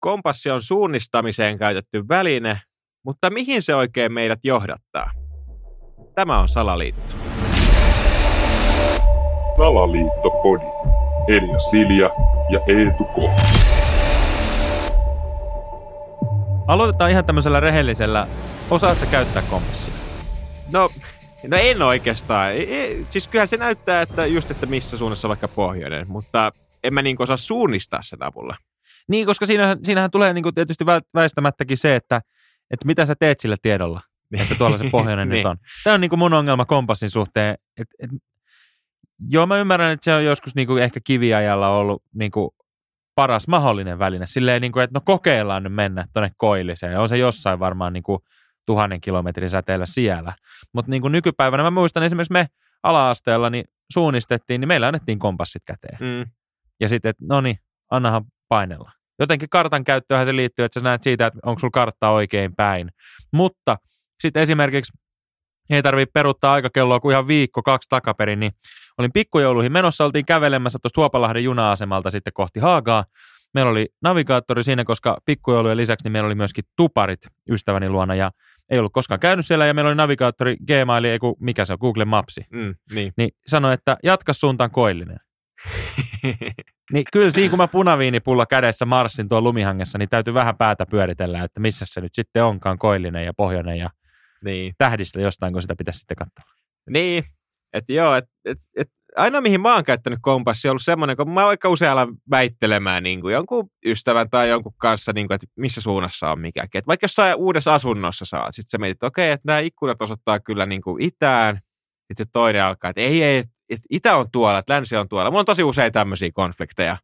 kompassi on suunnistamiseen käytetty väline, mutta mihin se oikein meidät johdattaa? Tämä on Salaliitto. Salaliittopodi. Elia Silja ja Eetu K. Aloitetaan ihan tämmöisellä rehellisellä. Osaatko käyttää kompassia? No, no en oikeastaan. Ei, ei, siis kyllähän se näyttää, että just, että missä suunnassa vaikka pohjoinen, mutta en mä niin osaa suunnistaa sen avulla. Niin, koska siinä, siinähän tulee niin kuin tietysti vä- väistämättäkin se, että, että mitä sä teet sillä tiedolla, että tuolla se pohjoinen nyt Niin. on. Tämä on niin kuin mun ongelma kompassin suhteen. Et, et, joo, mä ymmärrän, että se on joskus niin kuin ehkä kiviajalla ollut niin kuin paras mahdollinen väline. Silleen, niin kuin, että no kokeillaan nyt mennä tuonne koilliseen. On se jossain varmaan niin kuin tuhannen kilometrin säteellä siellä. Mutta niin kuin nykypäivänä mä muistan esimerkiksi me ala-asteella niin suunnistettiin, niin meillä annettiin kompassit käteen. Mm. Ja sitten, että no niin, annahan painella. Jotenkin kartan käyttöön se liittyy, että sä näet siitä, että onko sulla kartta oikein päin. Mutta sitten esimerkiksi ei tarvitse peruuttaa aikakelloa kuin ihan viikko, kaksi takaperin, niin olin pikkujouluihin menossa, oltiin kävelemässä tuosta Huopalahden juna-asemalta sitten kohti Haagaa. Meillä oli navigaattori siinä, koska pikkujoulujen lisäksi niin meillä oli myöskin tuparit ystäväni luona ja ei ollut koskaan käynyt siellä ja meillä oli navigaattori Gmail, ei kun mikä se on, Google Mapsi. Mm, niin. Niin sanoi, että jatka suuntaan koillinen. Niin kyllä siinä, kun mä punaviinipulla kädessä marssin tuon lumihangessa, niin täytyy vähän päätä pyöritellä, että missä se nyt sitten onkaan koillinen ja pohjoinen ja niin. tähdistä jostain, kun sitä pitäisi sitten katsoa. Niin, että joo, että et, et, aina mihin mä oon käyttänyt kompassi on ollut semmoinen, kun mä aika usein alan väittelemään niin kuin jonkun ystävän tai jonkun kanssa, niin kuin, että missä suunnassa on mikäkin. Et vaikka jossain uudessa asunnossa saa, sitten sä mietit, että okei, että nämä ikkunat osoittaa kyllä niin kuin itään, sitten se toinen alkaa, että ei, ei, että itä on tuolla, että länsi on tuolla. Mulla on tosi usein tämmöisiä konflikteja.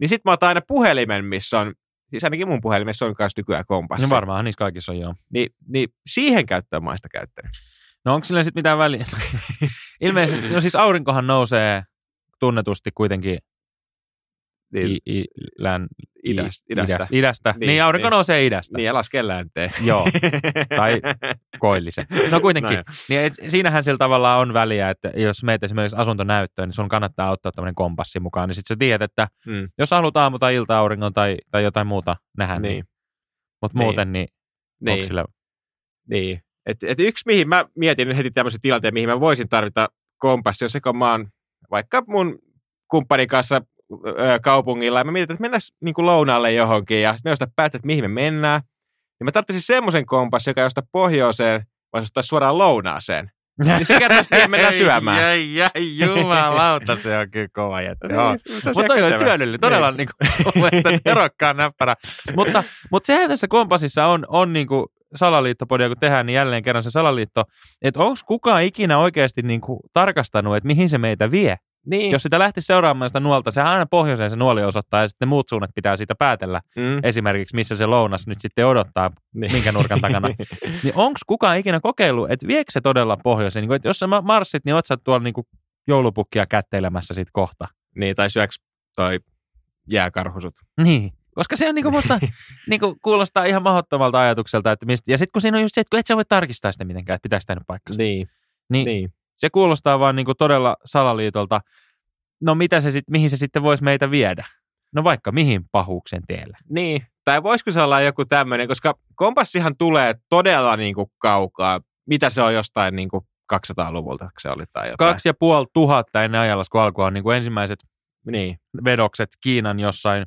Niin sitten mä otan aina puhelimen, missä on, siis ainakin mun puhelimessa on myös nykyään kompassi. No varmaan niissä kaikissa on joo. Niin, niin siihen käyttöön mä sitä käyttänyt. No onko sillä sitten mitään väliä? Ilmeisesti, no siis aurinkohan nousee tunnetusti kuitenkin Niin, i, i, län, i- Idästä- idästä. idästä. idästä. Niin, Niin, aurinko niin. nousee idästä. niin ja laske länteen. Joo, tai koillisen. No kuitenkin. No niin et, siinähän sillä tavalla on väliä, että jos meet esimerkiksi asuntonäyttöön, niin sun kannattaa ottaa tämmöinen kompassi mukaan, niin sitten sä tiedät, että Mm, jos haluat aamu- tai ilta-auringon tai, tai jotain muuta nähdä, niin. niin. Mutta Niin. muuten, niin, niin. niin, sillä... niin. Et, et yksi, mihin mä mietin heti tämmöisen tilanteen, mihin mä voisin tarvita kompassi, on se, kun mä oon vaikka mun kumppanin kanssa kaupungilla, ja mä mietin, että mennään niin kuin lounaalle johonkin, ja sitten me jostain päätetään, että mihin me mennään. Niin mä tarvitsisin semmoisen kompassin, joka josta pohjoiseen, vai jostain suoraan lounaaseen. Niin se kertoisi, mihin mennään syömään. Jäi, jäi, jumalauta, se on kyllä kova. Se olisi Mutta toi kätevä. hyödyllinen, todella niin kuin, erokkaan näppärä. mutta, mutta sehän tässä kompassissa on, on niin kuin salaliittopodia, kun tehdään, niin jälleen kerran se salaliitto, että onko kukaan ikinä oikeasti niin kuin tarkastanut, että mihin se meitä vie? Niin. Jos sitä lähtisi seuraamaan sitä nuolta, sehän aina pohjoiseen se nuoli osoittaa, ja sitten ne muut suunnat pitää siitä päätellä, Mm. esimerkiksi missä se lounas nyt sitten odottaa, Niin. minkä nurkan takana. niin onko kukaan ikinä kokeillut, että viekö se todella pohjoiseen? Niin kuin, että jos sä ma- marssit, niin oot sä tuolla niin joulupukkia kätteilemässä sit kohta. niin, tai syöks toi jääkarhusut. Niin, koska se on niinku musta niinku kuulostaa ihan mahdottomalta ajatukselta. Että mistä, ja sitten kun siinä on just se, että kun et sä voi tarkistaa sitä mitenkään, että pitääkö sitä nyt paikkansa. Niin, Niin, niin. Se kuulostaa vaan niinku todella salaliitolta. No mitä se sit, mihin se sitten voisi meitä viedä? No vaikka mihin pahuuksen teellä. Niin, tai voisiko se olla joku tämmöinen, koska kompassihan tulee todella niin kuin kaukaa. Mitä se on jostain niin kuin 200-luvulta se oli tai jotain. Kaksi ja puoli tuhatta ennen ajanlaskun alkua on niinku ensimmäiset Niin, vedokset Kiinan jossain.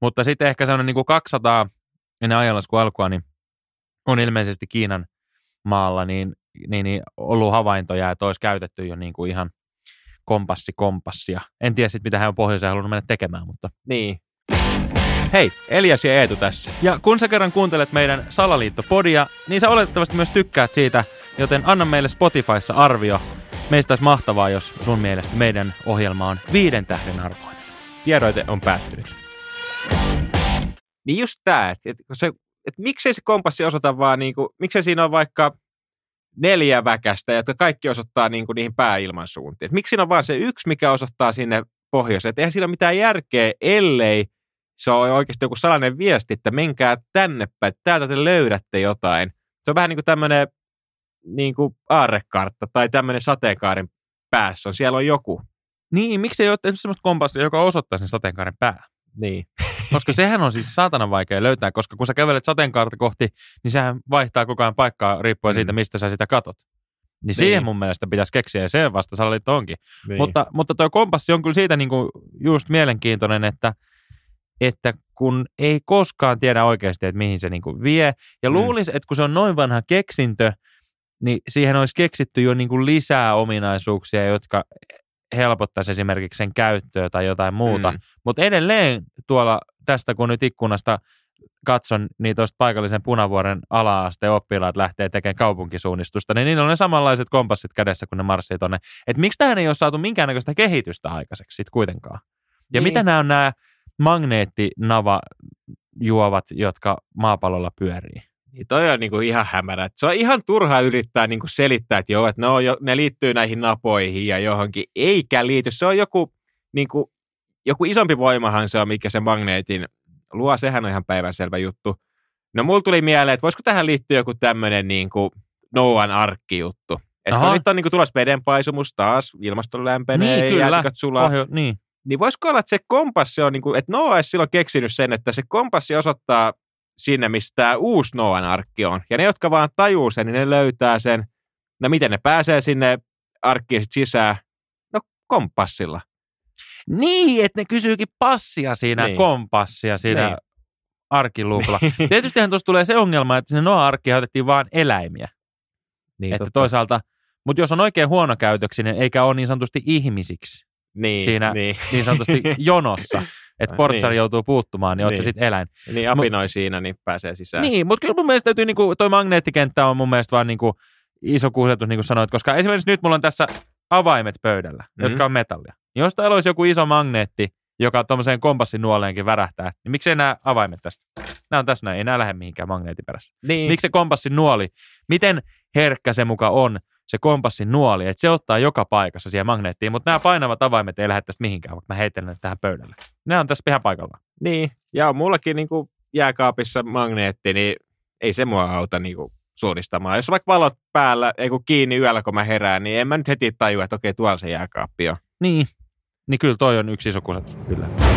Mutta sitten ehkä se on niinku 200 ennen ajanlaskun alkua, niin on ilmeisesti Kiinan maalla niin, niin, niin ollut havaintoja, että olisi käytetty jo niinku ihan kompassi kompassia. En tiedä sitten, mitä hän on pohjoiseen halunnut mennä tekemään, mutta niin. Hei, Elias ja Eetu tässä. Ja kun sä kerran kuuntelet meidän Salaliitto-podia, niin sä oletettavasti myös tykkäät siitä, joten anna meille Spotifyssa arvio. Meistä olisi mahtavaa, jos sun mielestä meidän ohjelma on viiden tähden arvoinen. Tiedoite on päättynyt. Niin just tämä, että, että, se, että miksei se kompassi osoita vaan, niin kuin, miksei siinä on vaikka neljä väkästä, jotka kaikki osoittaa niin kuin niihin pääilman suuntiin. Että miksi siinä on vaan se yksi, mikä osoittaa sinne pohjoiseen. Eihän siinä ole mitään järkeä, ellei se on oikeasti joku salainen viesti, että menkää tänne päin, että täältä te löydätte jotain. Se on vähän niin kuin tämmöinen niin kuin aarrekartta tai tämmöinen sateenkaarin päässä on. Siellä on joku. Niin, miksi ei ole sellaista kompassia, joka osoittaa sen sateenkaaren pää? Niin. Koska sehän on siis saatana vaikea löytää, koska kun sä kävelet sateenkaarta kohti, niin sehän vaihtaa koko ajan paikkaa riippuen Mm. siitä, mistä sä sitä katot. Niin siihen mun mielestä pitäisi keksiä, ja se vasta sallit onkin. Niin. Mutta, mutta tuo kompassi on kyllä siitä niinku just mielenkiintoinen, että, että kun ei koskaan tiedä oikeasti, että mihin se niinku vie. Ja Mm. luulisi, että kun se on noin vanha keksintö, niin siihen olisi keksitty jo niinku lisää ominaisuuksia, jotka helpottaisi esimerkiksi sen käyttöä tai jotain muuta. Mm. Mutta edelleen tuolla tästä, kun nyt ikkunasta katson, niin tuosta paikallisen punavuoren ala-asteen oppilaat lähtee tekemään kaupunkisuunnistusta, niin niillä on ne samanlaiset kompassit kädessä, kun ne marssii tonne. Että miksi tähän ei ole saatu minkäännäköistä kehitystä aikaiseksi sit kuitenkaan? Ja Niin. mitä nämä on nämä magneettinava juovat, jotka maapallolla pyörii? Niin toi on niinku ihan hämärä. Se on ihan turha yrittää niinku selittää, että joo, että ne, on jo, ne liittyy näihin napoihin ja johonkin. Eikä liity. Se on joku, niinku, joku isompi voimahan se on, mikä se magneetin luo. Sehän on ihan päivänselvä juttu. No mulla tuli mieleen, että voisiko tähän liittyä joku tämmöinen niinku Noan arkki-juttu. Että nyt on niinku tulossa vedenpaisumus taas, ilmasto lämpenee, Niin, kyllä. jäätiköt sulaa. Pohjo, niin. Niin voisiko olla, että se kompassi on, niin kuin, että Noa olisi silloin keksinyt sen, että se kompassi osoittaa sinne, mistä tämä uusi Noan arkki on. Ja ne, jotka vaan tajuu sen, niin ne löytää sen. No miten ne pääsee sinne arkkiin sit sisään? No kompassilla. Niin, että ne kysyykin passia siinä, Niin. kompassia siinä Niin. niin. arkiluukulla. Tietystihän tuossa tulee se ongelma, että sinne Noa-arkkiin otettiin vain eläimiä. niin, että toisaalta, mutta jos on oikein huonokäytöksinen eikä ole niin sanotusti ihmisiksi, niin, siinä- niin, niin sanotusti jonossa, että portsari Niin. joutuu puuttumaan, niin oot sä Niin. sitten eläin. niin apinoi siinä, niin pääsee sisään. Niin, mutta kyllä mun mielestä täytyy, niinku, toi magneettikenttä on mun mielestä vaan niinku, iso kuusetus, niin kuin sanoit, koska esimerkiksi nyt mulla on tässä avaimet pöydällä, Mhm. mm. jotka on metallia. Niin jos täällä olisi joku iso magneetti, joka tuommoiseen kompassin nuoleenkin värähtää, niin miksei nämä avaimet tästä? Nämä on tässä näin, ei nämä lähde mihinkään magneetin perässä. niin. Miksi se kompassin nuoli, miten herkkä se muka on, se kompassin nuoli, että se ottaa joka paikassa siihen magneettiin, mutta nämä painavat avaimet ei lähde tästä mihinkään, vaikka mä heitän ne tähän pöydälle. Ne on tässä ihan paikallaan. Niin, ja mullakin niin kuin jääkaapissa magneetti, niin ei se mua auta niin kuin suunnistamaan. Jos on vaikka valot päällä, ei kun kiinni yöllä, kun mä herään, niin en mä nyt heti tajua, että okei, tuolla se jääkaappi on. Niin, niin kyllä toi on yksi iso kusetus, kyllä.